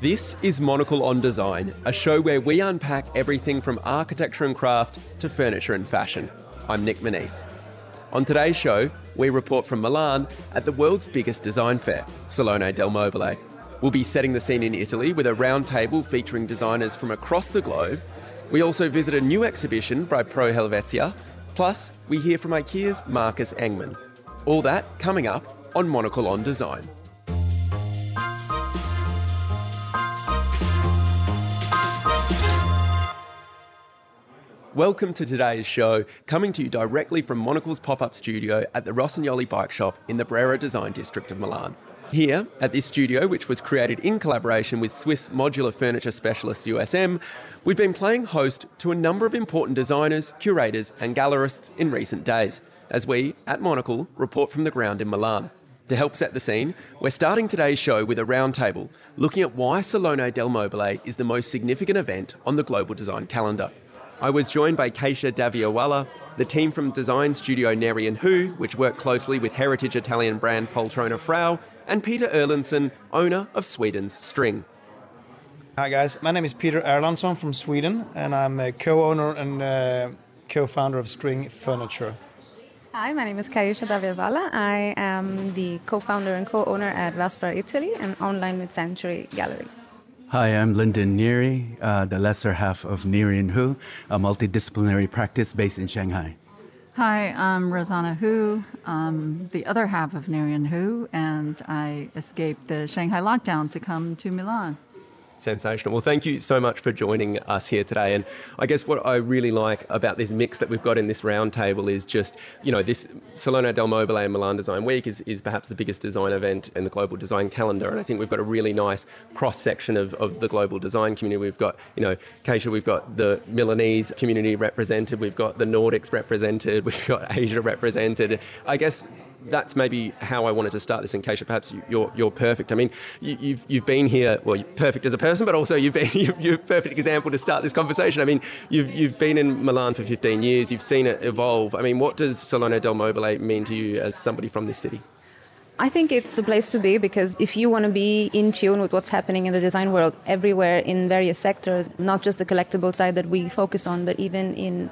This is Monocle on Design, a show where we unpack everything from architecture and craft to furniture and fashion. I'm Nic Monisse. On today's show, we report from Milan at the world's biggest design fair, Salone del Mobile. We'll be setting the scene in Italy with a roundtable featuring designers from across the globe. We also visit a new exhibition by Pro Helvetia. Plus, we hear from IKEA's Marcus Engman. All that coming up on Monocle on Design. Welcome to today's show, coming to you directly from Monocle's pop up studio at the Rossignoli Bike Shop in the Brera Design District of Milan. Here, at this studio, which was created in collaboration with Swiss modular furniture specialist USM, we've been playing host to a number of important designers, curators, and gallerists in recent days, as we, at Monocle, report from the ground in Milan. To help set the scene, we're starting today's show with a roundtable looking at why Salone del Mobile is the most significant event on the global design calendar. I was joined by Keisha Daviawala, the team from design studio Neri and Hu, which work closely with heritage Italian brand Poltrona Frau, and Peter Erlandsson, owner of Sweden's String. Hi guys, my name is Peter Erlandsson from Sweden, and I'm a co-owner and uh, co-founder of String Furniture. Hi, my name is Keisha Daviawala. I am the co-founder and co-owner at Vaspar Italy, an online mid-century gallery. Hi, I'm Lyndon Neri, uh, the lesser half of Neri and Hu, a multidisciplinary practice based in Shanghai. Hi, I'm Rosanna Hu, um, the other half of Neri and Hu, and I escaped the Shanghai lockdown to come to Milan. Sensational. Well, thank you so much for joining us here today. And I guess what I really like about this mix that we've got in this roundtable is just, you know, this Salone del Mobile and Milan Design Week is, is perhaps the biggest design event in the global design calendar. And I think we've got a really nice cross section of, of the global design community. We've got, you know, Keisha, we've got the Milanese community represented, we've got the Nordics represented, we've got Asia represented. I guess that's maybe how I wanted to start this. In case perhaps you're you're perfect. I mean, you, have you've, you've been here. Well, perfect as a person, but also you've been you're a perfect example to start this conversation. I mean, you've you've been in Milan for 15 years. You've seen it evolve. I mean, what does Salone del Mobile mean to you as somebody from this city? I think it's the place to be because if you want to be in tune with what's happening in the design world everywhere in various sectors, not just the collectible side that we focus on, but even in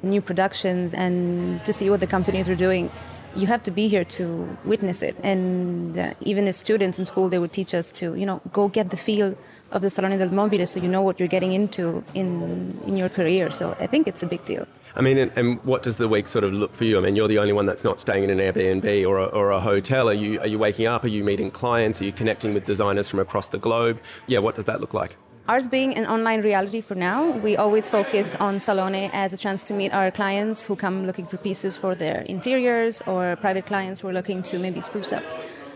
new productions and to see what the companies are doing you have to be here to witness it. And uh, even as students in school, they would teach us to, you know, go get the feel of the Salone del Mobile so you know what you're getting into in, in your career. So I think it's a big deal. I mean, and, and, what does the week sort of look for you? I mean, you're the only one that's not staying in an Airbnb or a, or a hotel. Are you, are you waking up? Are you meeting clients? Are you connecting with designers from across the globe? Yeah, what does that look like? Ours being an online reality for now, we always focus on Salone as a chance to meet our clients who come looking for pieces for their interiors or private clients who are looking to maybe spruce up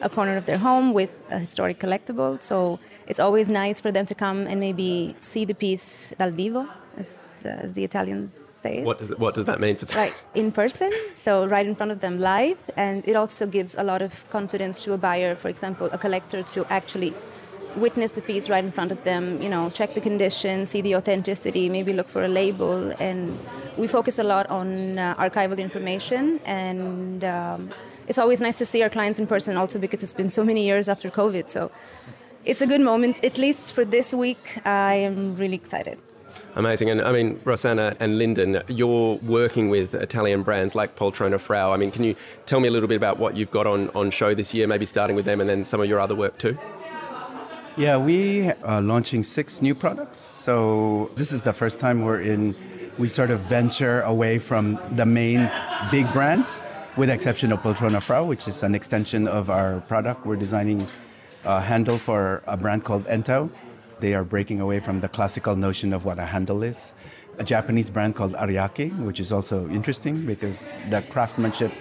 a corner of their home with a historic collectible. So it's always nice for them to come and maybe see the piece dal vivo, as, uh, as the Italians say it. What does, what does that mean? For right, in person, so right in front of them live. And it also gives a lot of confidence to a buyer, for example, a collector, to actually witness the piece right in front of them, you know, check the condition, see the authenticity, maybe look for a label. And we focus a lot on uh, archival information. And um, it's always nice to see our clients in person also because it's been so many years after COVID. So it's a good moment, at least for this week. I am really excited. Amazing. And I mean, Rosanna and Lyndon, you're working with Italian brands like Poltrona Frau. I mean, can you tell me a little bit about what you've got on, on show this year, maybe starting with them and then some of your other work too? Yeah, we are launching six new products. So this is the first time we're in, we sort of venture away from the main big brands, with exception of Poltrona Frau, which is an extension of our product. We're designing a handle for a brand called Ento. They are breaking away from the classical notion of what a handle is. A Japanese brand called Ariake, which is also interesting because the craftsmanship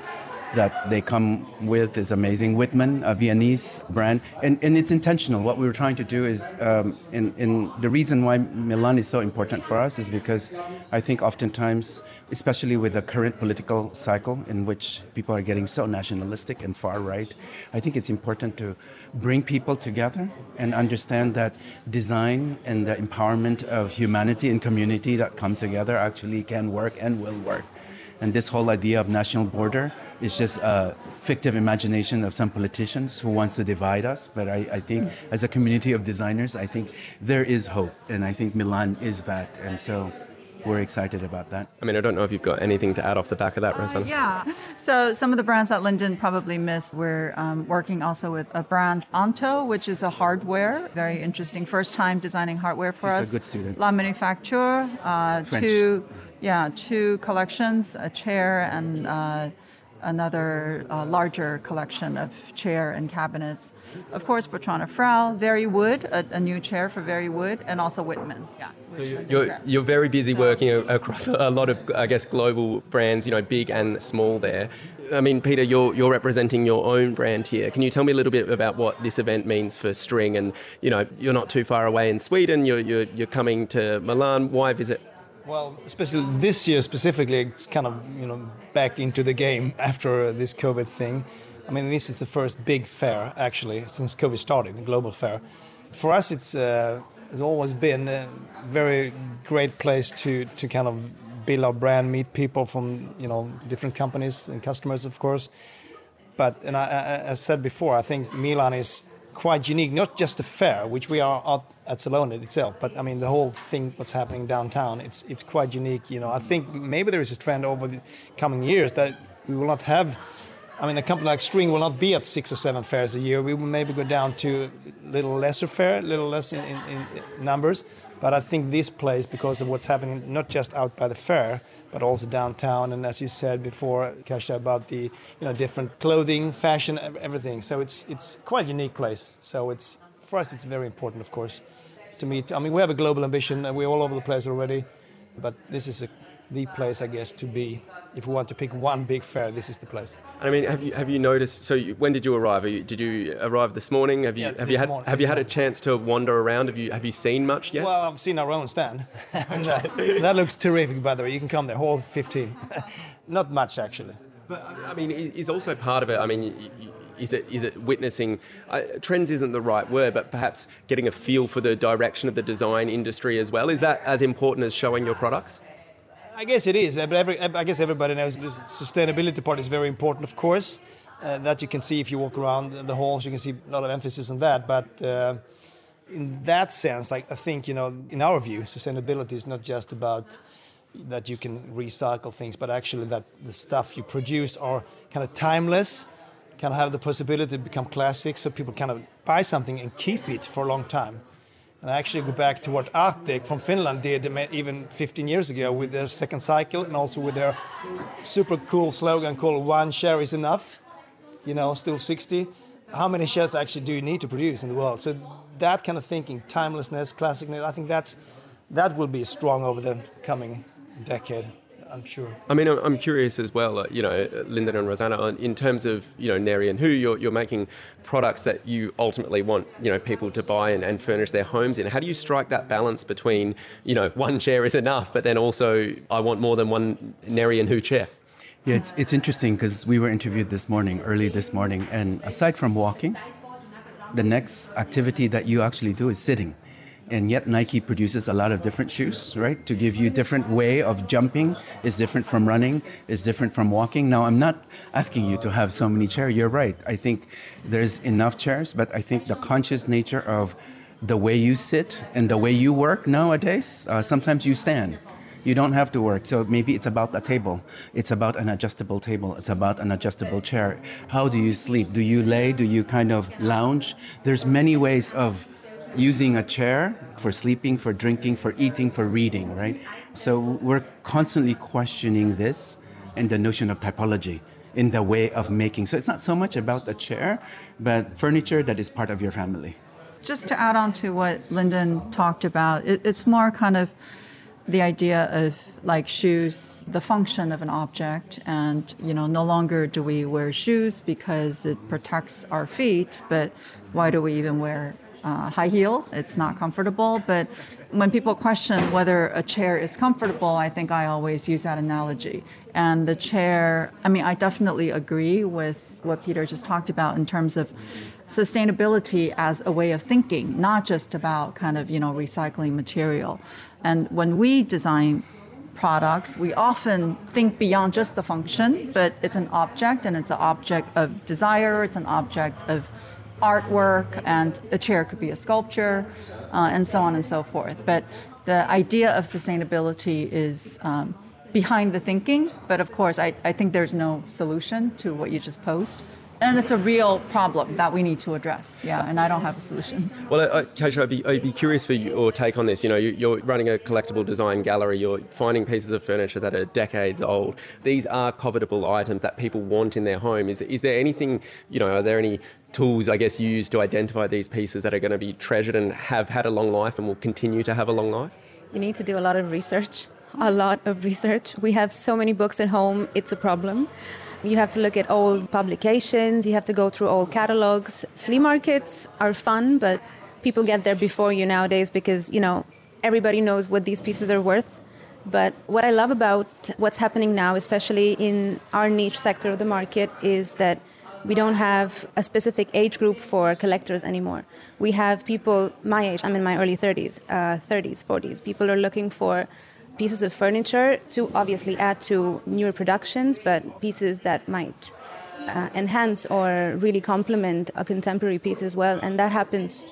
that they come with is amazing. Wittmann, a Viennese brand, and, and it's intentional. What we were trying to do is, um, in the reason why Milan is so important for us is because I think oftentimes, especially with the current political cycle in which people are getting so nationalistic and far right, I think it's important to bring people together and understand that design and the empowerment of humanity and community that come together actually can work and will work. And this whole idea of national border is just a fictive imagination of some politicians who wants to divide us. But I, I think as a community of designers, I think there is hope. And I think Milan is that. And so we're excited about that. I mean, I don't know if you've got anything to add off the back of that, Rosanna. Yeah. So some of the brands that Lyndon probably missed, we're um, working also with a brand, Anto, which is a hardware. Very interesting. First time designing hardware for us. He's a good student. La Manufacture. Uh, French. two, yeah, two collections, a chair and uh, another uh, larger collection of chair and cabinets. Of course, Poltrona Frau, Very Wood, a, a new chair for Very Wood, and also Wittmann. Yeah. So you're, you're, you're very busy working across a lot of, I guess, global brands, you know, big and small there. I mean, Peter, you're, you're representing your own brand here. Can you tell me a little bit about what this event means for String? And, you know, you're not too far away in Sweden, you're, you're, you're coming to Milan. Why visit? Well, especially this year specifically, it's kind of you know back into the game after this COVID thing. I mean, this is the first big fair actually since COVID started, a global fair. For us, it's uh, it's always been a very great place to to kind of build our brand, meet people from you know different companies and customers, of course. But and I, I, said before, I think Milan is quite unique. Not just the fair, which we are at Salone itself, but I mean the whole thing, what's happening downtown. It's it's quite unique. You know, I think maybe there is a trend over the coming years that we will not have. I mean, a company like String will not be at six or seven fairs a year. We will maybe go down to a little lesser fair, a little less in, in, in numbers. But I think this place, because of what's happening, not just out by the fair, but also downtown, and as you said before, Kasia, about the you know different clothing, fashion, everything. So it's it's quite unique place. So it's for us, it's very important, of course, to meet. I mean, we have a global ambition, and we're all over the place already, but this is a, the place, I guess, to be. If we want to pick one big fair, this is the place. I mean, have you have you noticed? So, you, when did you arrive? Are you, did you arrive this morning? Have you Yeah, have you had morning- have you had a chance to wander around? Have you have you seen much yet? Well, I've seen our own stand. and, uh, that looks terrific, by the way. You can come there, hall 15. Not much, actually. But I mean, is also part of it. I mean, is it is it witnessing uh, trends? Isn't the right word, but perhaps getting a feel for the direction of the design industry as well. Is that as important as showing your products? I guess it is, but every, I guess everybody knows the sustainability part is very important, of course. Uh, that you can see if you walk around the halls, you can see a lot of emphasis on that. But uh, in that sense, I, I think you know, in our view, sustainability is not just about that you can recycle things, but actually that the stuff you produce are kind of timeless, kind of have the possibility to become classic, so people kind of buy something and keep it for a long time. And I actually go back to what Artek from Finland did even 15 years ago with their second cycle and also with their super cool slogan called "One share is enough." You know, still 60. How many shares actually do you need to produce in the world? So that kind of thinking, timelessness, classicness, I think that's that will be strong over the coming decade. I'm sure. I mean, I'm I'm curious as well. Uh, you know, Lyndon and Rosanna, in terms of you know Neri and Hu, you're, you're making products that you ultimately want you know people to buy and, and furnish their homes in. How do you strike that balance between you know one chair is enough, but then also I want more than one Neri and Hu chair? Yeah, it's, it's interesting because we were interviewed this morning, early this morning, and aside from walking, the next activity that you actually do is sitting. And yet Nike produces a lot of different shoes, right? To give you different way of jumping is different from running, is different from walking. Now I'm not asking you to have so many chairs. You're right. I think there's enough chairs, but I think the conscious nature of the way you sit and the way you work nowadays, uh, sometimes you stand. You don't have to work. So maybe it's about a table. It's about an adjustable table. It's about an adjustable chair. How do you sleep? Do you lay? Do you kind of lounge? There's many ways of using a chair for sleeping, for drinking, for eating, for reading, right? So we're constantly questioning this and the notion of typology in the way of making. So it's not so much about the chair, but furniture that is part of your family. Just to add on to what Lyndon talked about, it, it's more kind of the idea of like shoes, the function of an object, and you know, no longer do we wear shoes because it protects our feet, but why do we even wear uh, high heels? It's not comfortable. But when people question whether a chair is comfortable, I think I always use that analogy. And the chair, I mean, I definitely agree with what Peter just talked about in terms of sustainability as a way of thinking, not just about kind of, you know, recycling material. And when we design products, we often think beyond just the function, but it's an object and it's an object of desire, it's an object of artwork, and a chair could be a sculpture, uh, and so on and so forth. But the idea of sustainability is um, behind the thinking, but of course, I, I think there's no solution to what you just posed and it's a real problem that we need to address. Yeah, and I don't have a solution. Well, uh, Keisha, I'd be, I'd be curious for your take on this. You know, you're running a collectible design gallery. You're finding pieces of furniture that are decades old. These are covetable items that people want in their home. Is is there anything? You know, are there any tools I guess you use to identify these pieces that are going to be treasured and have had a long life and will continue to have a long life? You need to do a lot of research. A lot of research. We have so many books at home. It's a problem. You have to look at old publications, you have to go through old catalogs. Flea markets are fun, but people get there before you nowadays because, you know, everybody knows what these pieces are worth. But what I love about what's happening now, especially in our niche sector of the market, is that we don't have a specific age group for collectors anymore. We have people my age, I'm in my early 30s, uh, 30s, 40s. People are looking for pieces of furniture to obviously add to newer productions, but pieces that might uh, enhance or really complement a contemporary piece as well. And that happens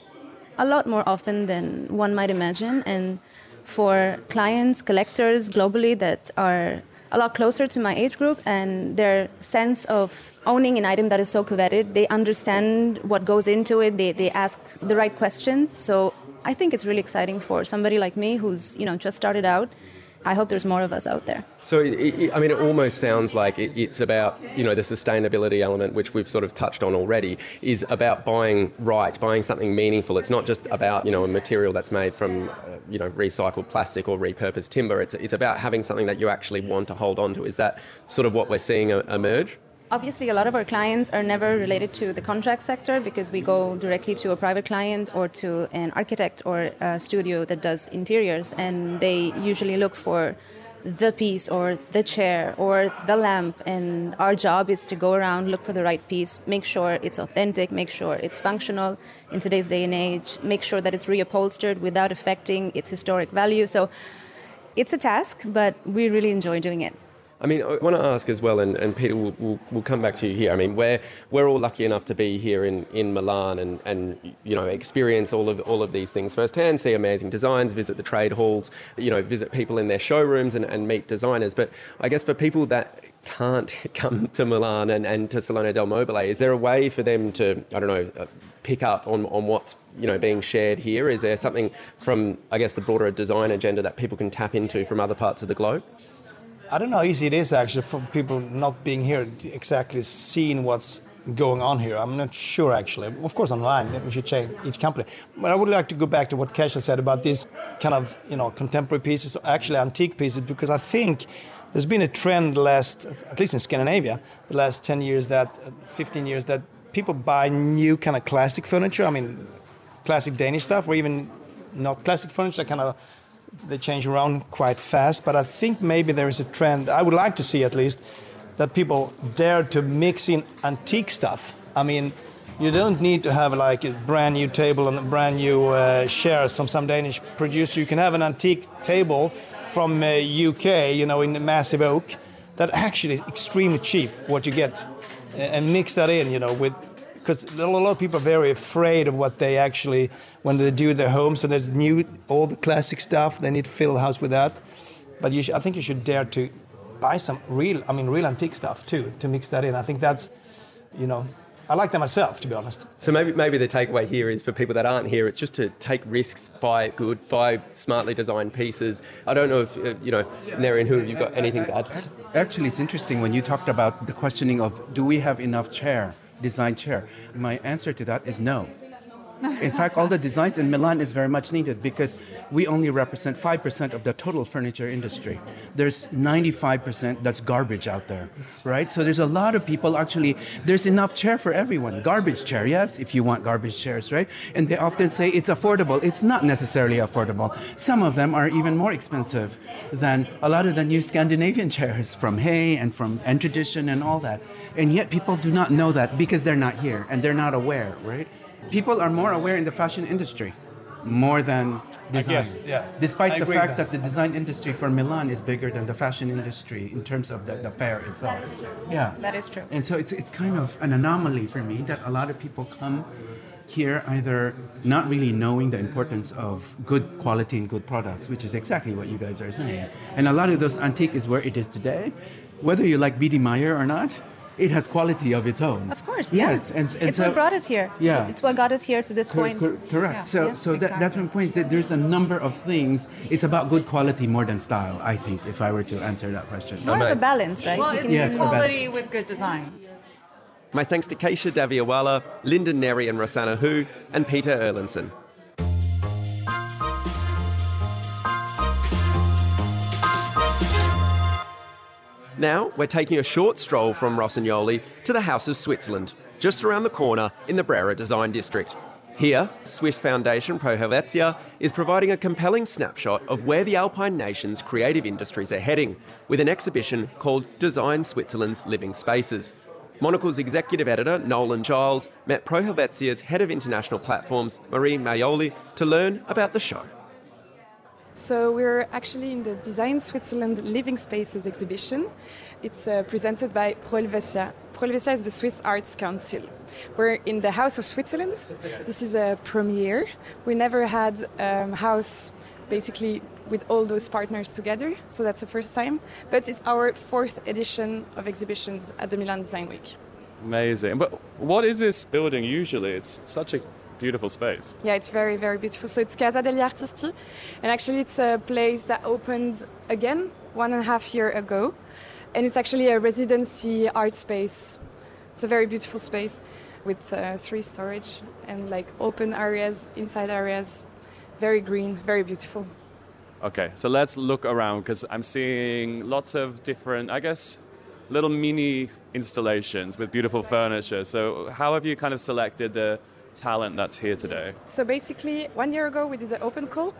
a lot more often than one might imagine. And for clients, collectors globally that are a lot closer to my age group and their sense of owning an item that is so coveted, they understand what goes into it, they, they ask the right questions. So I think it's really exciting for somebody like me who's, you know, just started out I hope there's more of us out there. So, it, it, I mean, it almost sounds like it, it's about, you know, the sustainability element, which we've sort of touched on already, is about buying right, buying something meaningful. It's not just about, you know, a material that's made from, uh, you know, recycled plastic or repurposed timber. It's, it's about having something that you actually want to hold on to. Is that sort of what we're seeing emerge? Obviously, a lot of our clients are never related to the contract sector because we go directly to a private client or to an architect or a studio that does interiors, and they usually look for the piece or the chair or the lamp. And our job is to go around, look for the right piece, make sure it's authentic, make sure it's functional in today's day and age, make sure that it's reupholstered without affecting its historic value. So it's a task, but we really enjoy doing it. I mean, I want to ask as well, and, and Peter, we'll, we'll, we'll, come back to you here. I mean, we're, we're all lucky enough to be here in, in Milan and, and, you know, experience all of, all of these things firsthand, see amazing designs, visit the trade halls, you know, visit people in their showrooms and, and meet designers. But I guess for people that can't come to Milan and, and to Salone del Mobile, is there a way for them to, I don't know, uh, pick up on, on what's you know being shared here? Is there something from I guess the broader design agenda that people can tap into from other parts of the globe? I don't know how easy it is actually for people not being here exactly seeing what's going on here. I'm not sure actually. Of course, online we should check each company. But I would like to go back to what Keisha said about these kind of you know contemporary pieces, actually antique pieces, because I think there's been a trend last, at least in Scandinavia, the last 10 years that, 15 years that people buy new kind of classic furniture. I mean, classic Danish stuff, or even not classic furniture, kind of they change around quite fast. But I think maybe there is a trend, I would like to see at least, that people dare to mix in antique stuff. I mean, you don't need to have like a brand new table and brand new uh, chairs from some Danish producer. You can have an antique table from uh, UK, you know, in massive oak, that actually is extremely cheap. What you get, and mix that in, you know, with because a lot of people are very afraid of what they actually when they do their homes and they new all the classic stuff they need to fill the house with that but should, i think you should dare to buy some real i mean real antique stuff too to mix that in i think that's you know I like that myself, to be honest. So maybe maybe the takeaway here is for people that aren't here, it's just to take risks, buy good, buy smartly designed pieces. I don't know if uh, you know, Neri and Hu you've got anything to add. Actually, it's interesting when you talked about the questioning of do we have enough chair design chair? My answer to that is no. In fact, all the designs in Milan is very much needed because we only represent 5% of the total furniture industry. There's 95% that's garbage out there, right? So there's a lot of people actually, there's enough chair for everyone. Garbage chair, yes, if you want garbage chairs, right? And they often say it's affordable. It's not necessarily affordable. Some of them are even more expensive than a lot of the new Scandinavian chairs from Hay and from &Tradition and all that. And yet people do not know that because they're not here and they're not aware, right? People are more aware in the fashion industry. more than design. guess, yeah. Despite I the fact that that. the design industry for Milan is bigger than the fashion industry in terms of the, the fair itself. Yeah. That is true. And so it's, it's kind of an anomaly for me that a lot of people come here either not really knowing the importance of good quality and good products, which is exactly what you guys are saying. And a lot of those antique is where it is today. Whether you like Biedermeier or not, it has quality of its own. Of course, yeah. Yes, and, and it's so, what brought us here. Yeah. It's what got us here to this Cor- point. cor- correct. Yeah, so, yeah, so that, that's exactly. my point. That there's a number of things. It's about good quality more than style. I think, if I were to answer that question. More of a balance, right? Well, You it's Yes, or quality with good design. My thanks to Keisha Daviawala, Lyndon Neri and Rosanna Hu, and Peter Erlandsson. Now, we're taking a short stroll from Rossignoli to the House of Switzerland, just around the corner in the Brera Design District. Here, Swiss foundation Pro Helvetia is providing a compelling snapshot of where the Alpine nation's creative industries are heading, with an exhibition called Design Switzerland's Living Spaces. Monocle's executive editor, Nolan Giles, met Pro Helvetia's head of international platforms, Marie Maioli, to learn about the show. So we're actually in the Design Switzerland Living Spaces exhibition. It's uh, presented by Pro Helvetia. Pro Helvetia is the Swiss Arts Council. We're in the House of Switzerland. This is a premiere. We never had a um, house basically with all those partners together, so that's the first time. But it's our fourth edition of exhibitions at the Milan Design Week. Amazing. But what is this building usually? It's such a beautiful space. Yeah, it's very, very beautiful. So it's Casa degli Artisti, and actually it's a place that opened again one and a half year ago, and it's actually a residency art space. It's a very beautiful space with uh, three storage and like open areas, inside areas, very green, very beautiful. Okay, so let's look around because I'm seeing lots of different, I guess, little mini installations with beautiful furniture. So, how have you kind of selected the talent that's here today? So basically, one year ago, we did an open call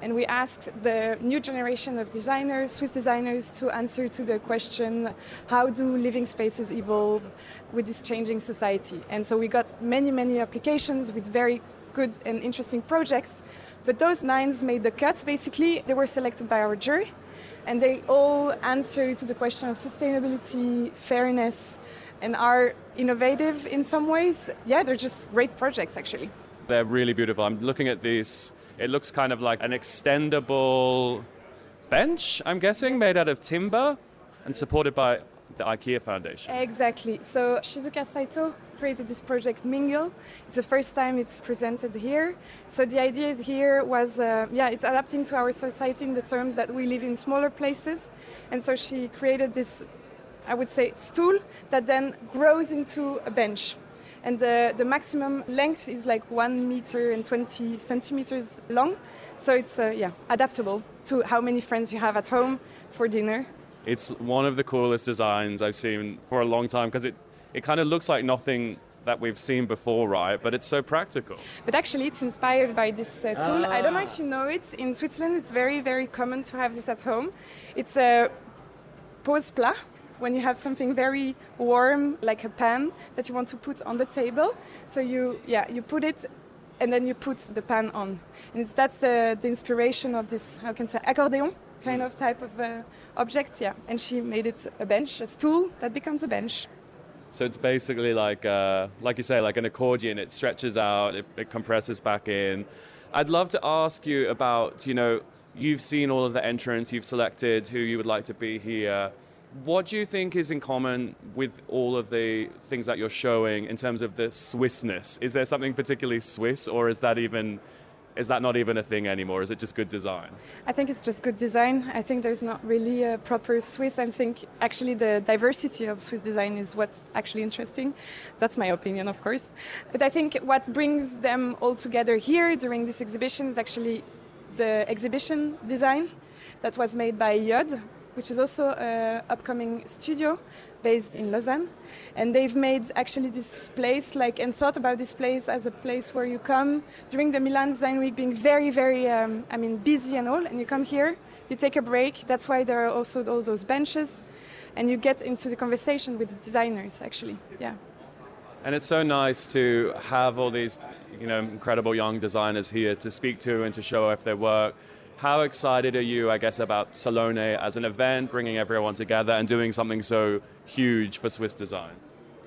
and we asked the new generation of designers, Swiss designers, to answer to the question how do living spaces evolve with this changing society? And so we got many, many applications with very good and interesting projects. But those nines made the cut basically. They were selected by our jury and they all answer to the question of sustainability, fairness, and are innovative in some ways. Yeah, they're just great projects actually. They're really beautiful. I'm looking at these. It looks kind of like an extendable bench, I'm guessing, made out of timber and supported by the IKEA Foundation. Exactly. So Shizuka Saito created this project Mingle. It's the first time it's presented here. So the idea is here was, uh, yeah, it's adapting to our society in the terms that we live in smaller places. And so she created this, I would say, stool that then grows into a bench. And the, the maximum length is like one meter and 20 centimeters long. So it's, uh, yeah, adaptable to how many friends you have at home for dinner. It's one of the coolest designs I've seen for a long time because it, it kind of looks like nothing that we've seen before, right? But it's so practical. But actually, it's inspired by this uh, tool. I don't know if you know it. In Switzerland, it's very, very common to have this at home. It's a pose plat. When you have something very warm, like a pan, that you want to put on the table, so you, yeah, you put it, and then you put the pan on, and that's the, the inspiration of this, how can I say, accordion kind of type of uh, object, yeah. And she made it a bench, a stool that becomes a bench. So it's basically like, uh, like you say, like an accordion. It stretches out, it, it compresses back in. I'd love to ask you about, you know, you've seen all of the entrants, you've selected who you would like to be here. What do you think is in common with all of the things that you're showing in terms of the Swissness? Is there something particularly Swiss, or is that even is that not even a thing anymore? Is it just good design? I think it's just good design. I think there's not really a proper Swiss. I think actually the diversity of Swiss design is what's actually interesting. That's my opinion, of course. But I think what brings them all together here during this exhibition is actually the exhibition design that was made by Yod, which is also an upcoming studio based in Lausanne. And they've made actually this place, like, and thought about this place as a place where you come during the Milan Design Week, being very, very, um, I mean, busy and all, and you come here, you take a break. That's why there are also all those benches, and you get into the conversation with the designers, actually. Yeah. And it's so nice to have all these, you know, incredible young designers here to speak to and to show off their work. How excited are you, I guess, about Salone as an event, bringing everyone together and doing something so huge for Swiss design?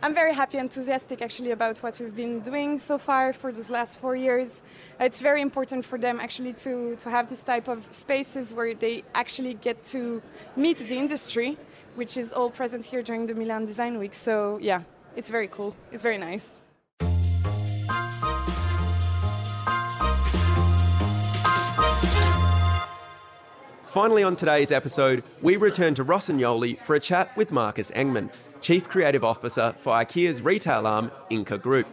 I'm very happy, enthusiastic actually about what we've been doing so far for those last four years. It's very important for them actually to, to have this type of spaces where they actually get to meet the industry, which is all present here during the Milan Design Week. So yeah, it's very cool. It's very nice. Finally, on today's episode, we return to Rossignoli for a chat with Marcus Engman, Chief Creative Officer for IKEA's retail arm, Ingka Group.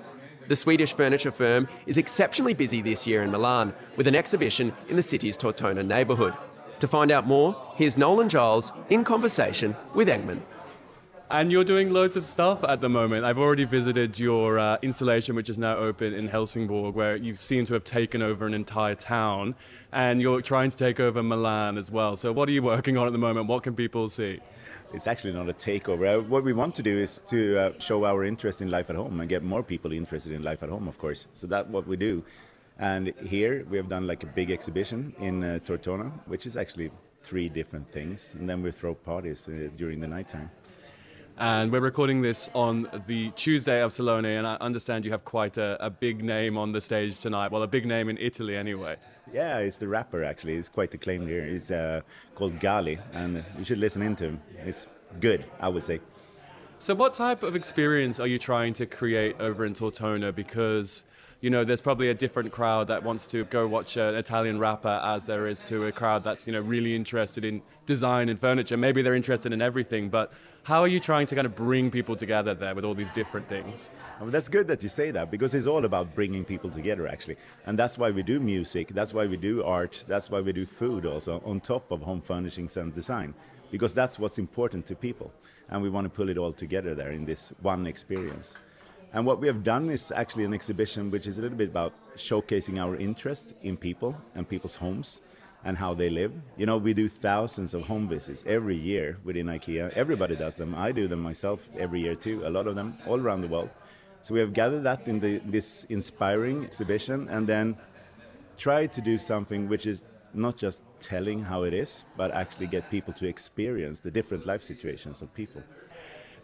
The Swedish furniture firm is exceptionally busy this year in Milan with an exhibition in the city's Tortona neighbourhood. To find out more, here's Nolan Giles in conversation with Engman. And you're doing loads of stuff at the moment. I've already visited your uh, installation, which is now open in Helsingborg, where you seem to have taken over an entire town, and you're trying to take over Milan as well. So, what are you working on at the moment? What can people see? It's actually not a takeover. Uh, what we want to do is to uh, show our interest in life at home and get more people interested in life at home, of course. So that's what we do. And here we have done like a big exhibition in uh, Tortona, which is actually three different things, and then we throw parties uh, during the nighttime and we're recording this on the Tuesday of Salone, and I understand you have quite a, a, big name on the stage tonight. Well, a big name in Italy, anyway. Yeah, it's the rapper actually. He's quite acclaimed here. He's uh, called Ghali, and you should listen into him. It's good, I would say. So, what type of experience are you trying to create over in Tortona? Because you know, there's probably a different crowd that wants to go watch an Italian rapper as there is to a crowd that's, you know, really interested in design and furniture. Maybe they're interested in everything, but how are you trying to kind of bring people together there with all these different things? That's good that you say that because it's all about bringing people together, actually. And that's why we do music, that's why we do art, that's why we do food also, on top of home furnishings and design, because that's what's important to people. And we want to pull it all together there in this one experience. And what we have done is actually an exhibition which is a little bit about showcasing our interest in people and people's homes and how they live. You know, we do thousands of home visits every year within IKEA. Everybody does them. I do them myself every year too, a lot of them all around the world. So we have gathered that in the, this inspiring exhibition and then try to do something which is not just telling how it is, but actually get people to experience the different life situations of people.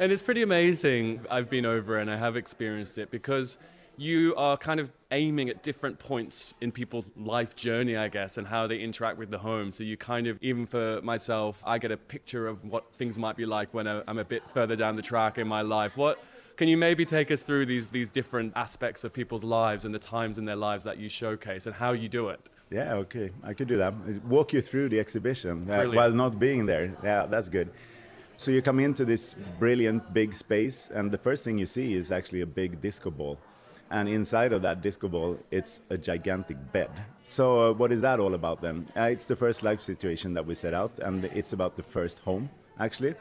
And it's pretty amazing. I've been over and I have experienced it because you are kind of aiming at different points in people's life journey, I guess, and how they interact with the home. So you kind of, even for myself, I get a picture of what things might be like when I'm a bit further down the track in my life. What can you maybe take us through these these different aspects of people's lives and the times in their lives that you showcase and how you do it? Yeah, okay, I could do that. Walk you through the exhibition uh, while not being there. Yeah, that's good. So you come into this brilliant big space, and the first thing you see is actually a big disco ball. And inside of that disco ball, it's a gigantic bed. So, uh, what is that all about then? Uh, it's the first life situation that we set out, and it's about the first home, actually.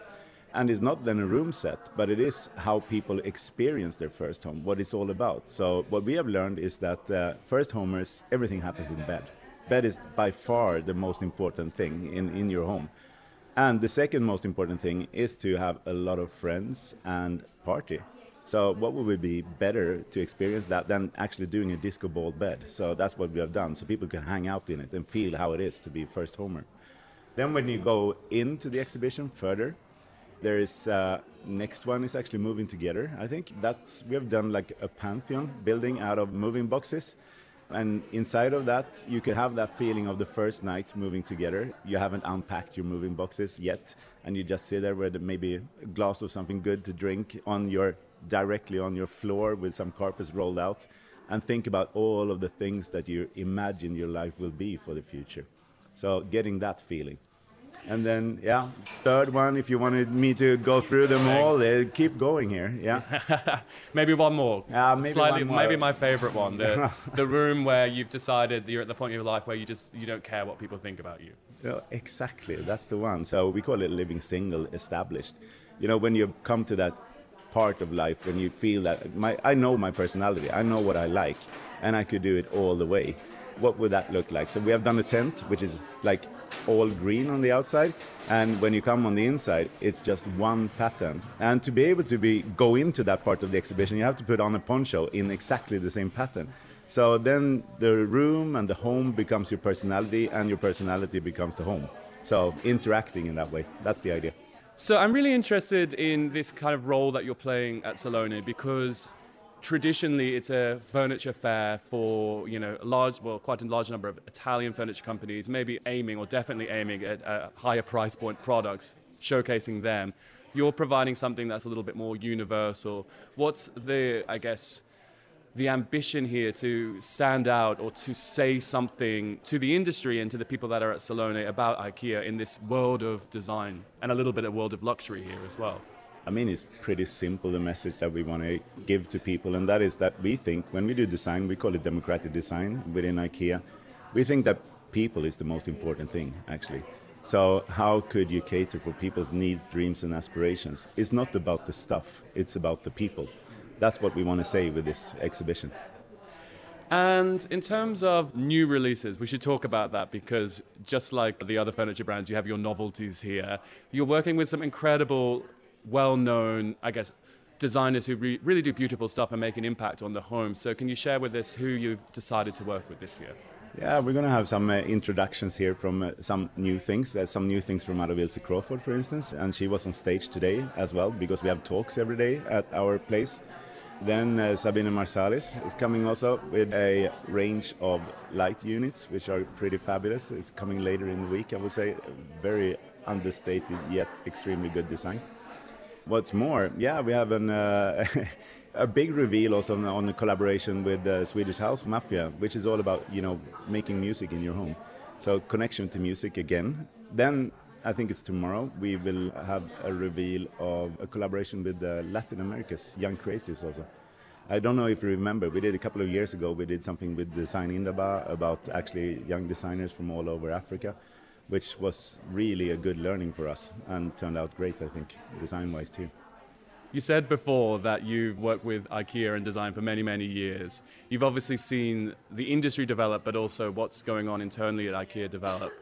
And it's not then a room set, but it is how people experience their first home, what it's all about. So, what we have learned is that uh, first homers, everything happens in bed. Bed is by far the most important thing in, in your home. And the second most important thing is to have a lot of friends and party. So what would be better to experience that than actually doing a disco ball bed? So that's what we have done, so people can hang out in it and feel how it is to be first homer. Then when you go into the exhibition further, there is uh, next one is actually moving together. I think that's we have done like a pantheon building out of moving boxes. And inside of that, you can have that feeling of the first night moving together. You haven't unpacked your moving boxes yet, and you just sit there with maybe a glass of something good to drink on your directly on your floor with some carpets rolled out, and think about all of the things that you imagine your life will be for the future. So getting that feeling. And then, yeah, third one, if you wanted me to go through them all, uh, keep going here. Yeah. maybe one more. Yeah, maybe Slightly, one more. maybe my favorite one. The, the room where you've decided you're at the point of your life where you just you don't care what people think about you. Yeah, exactly. That's the one. So we call it living single established. You know, when you come to that part of life when you feel that my I know my personality, I know what I like, and I could do it all the way what would that look like? So we have done a tent, which is like all green on the outside, and when you come on the inside, it's just one pattern. And to be able to be go into that part of the exhibition, you have to put on a poncho in exactly the same pattern. So then the room and the home becomes your personality, and your personality becomes the home. So interacting in that way, that's the idea. So I'm really interested in this kind of role that you're playing at Salone because traditionally it's a furniture fair for you know large well quite a large number of italian furniture companies maybe aiming or definitely aiming at uh, higher price point products showcasing them you're providing something that's a little bit more universal what's the i guess the ambition here to stand out or to say something to the industry and to the people that are at Salone about IKEA in this world of design and a little bit of world of luxury here as well? I mean, it's pretty simple the message that we want to give to people, and that is that we think when we do design, we call it democratic design within IKEA. We think that people is the most important thing, actually. So, how could you cater for people's needs, dreams, and aspirations? It's not about the stuff, it's about the people. That's what we want to say with this exhibition. And in terms of new releases, we should talk about that because just like the other furniture brands, you have your novelties here. You're working with some incredible well known, I guess, designers who re- really do beautiful stuff and make an impact on the home. So, can you share with us who you've decided to work with this year? Yeah, we're going to have some uh, introductions here from uh, some new things. Uh, some new things from Ada Wilsey Crawford, for instance, and she was on stage today as well because we have talks every day at our place. Then uh, Sabine Marcelis is coming also with a range of light units, which are pretty fabulous. It's coming later in the week, I would say. Very understated yet extremely good design. What's more, yeah, we have an, uh, a big reveal also on, on the collaboration with the Swedish House Mafia, which is all about you know making music in your home. So connection to music again. Then I think it's tomorrow we will have a reveal of a collaboration with uh, Latin America's young creatives also. I don't know if you remember, we did a couple of years ago, we did something with Design Indaba about actually young designers from all over Africa which was really a good learning for us and turned out great, I think, design wise too. You said before that you've worked with IKEA and design for many, many years. You've obviously seen the industry develop, but also what's going on internally at IKEA develop.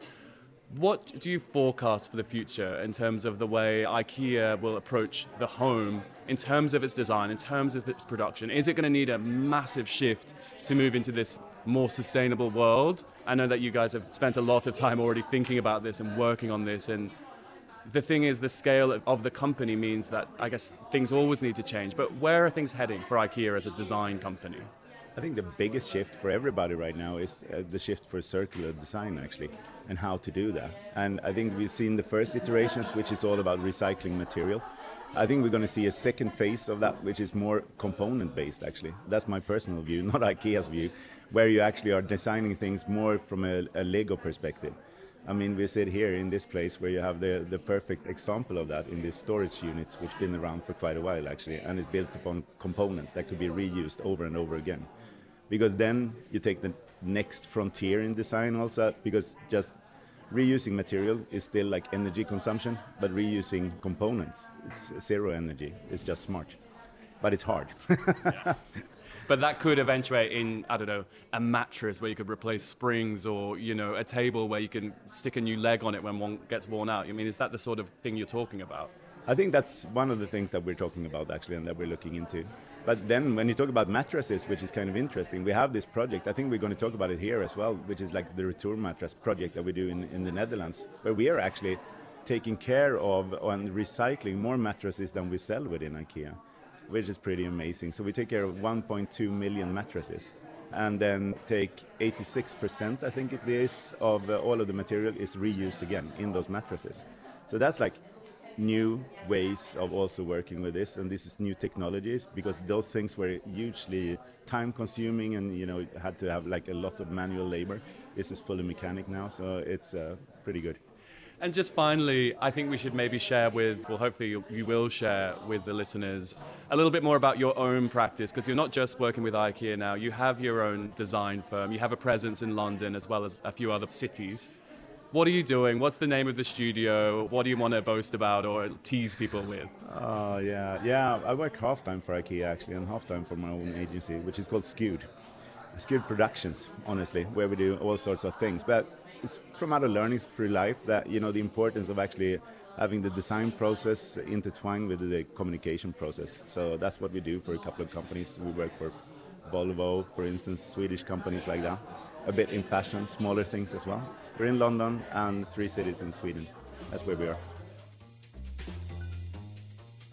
What do you forecast for the future in terms of the way IKEA will approach the home, in terms of its design, in terms of its production? Is it going to need a massive shift to move into this more sustainable world? I know that you guys have spent a lot of time already thinking about this and working on this. And the thing is, the scale of the company means that I guess things always need to change. But where are things heading for IKEA as a design company? I think the biggest shift for everybody right now is uh, the shift for circular design, actually, and how to do that. And I think we've seen the first iterations, which is all about recycling material. I think we're going to see a second phase of that, which is more component based, actually. That's my personal view, not IKEA's view, where you actually are designing things more from a, a Lego perspective. I mean, we sit here in this place where you have the, the perfect example of that in these storage units, which have been around for quite a while actually, and is built upon components that could be reused over and over again because then you take the next frontier in design also because just reusing material is still like energy consumption but reusing components it's zero energy it's just smart. But it's hard. But that could eventuate in i don't know a mattress where you could replace springs or you know a table where you can stick a new leg on it when one gets worn out. I mean is that the sort of thing you're talking about? I think that's one of the things that we're talking about actually and that we're looking into but then when you talk about mattresses, which is kind of interesting, we have this project, I think we're going to talk about it here as well, which is like the Retour mattress project that we do in, in the Netherlands, where we are actually taking care of and recycling more mattresses than we sell within IKEA, which is pretty amazing. So we take care of 1.2 million mattresses and then take 86%, I think it is, of uh, all of the material is reused again in those mattresses. So that's like new ways of also working with this and this is new technologies because those things were hugely time consuming and you know had to have like a lot of manual labor. This is fully mechanic now so it's uh, pretty good. And just finally, I think we should maybe share with, well, hopefully you, you will share with the listeners a little bit more about your own practice because you're not just working with IKEA now, you have your own design firm, you have a presence in London as well as a few other cities. What are you doing? What's the name of the studio? What do you want to boast about or tease people with? Oh, uh, yeah. Yeah, I work half time for IKEA actually and half time for my own agency, which is called Skewed. skewed productions, honestly, where we do all sorts of things. But it's from other learnings through life that you know the importance of actually having the design process intertwined with the communication process. So that's what we do for a couple of companies. We work for Volvo, for instance, Swedish companies like that. A bit in fashion, smaller things as well. We're in London and three cities in Sweden. That's where we are.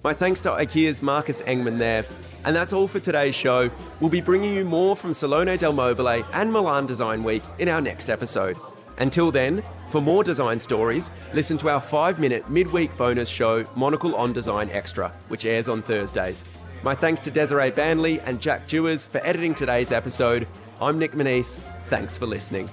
My thanks to IKEA's Marcus Engman there. And that's all for today's show. We'll be bringing you more from Salone del Mobile and Milan Design Week in our next episode. Until then, for more design stories, listen to our five minute midweek bonus show, Monocle on Design Extra, which airs on Thursdays. My thanks to Desiree Banley and Jack Dewars for editing today's episode. I'm Nic Monisse. Thanks for listening.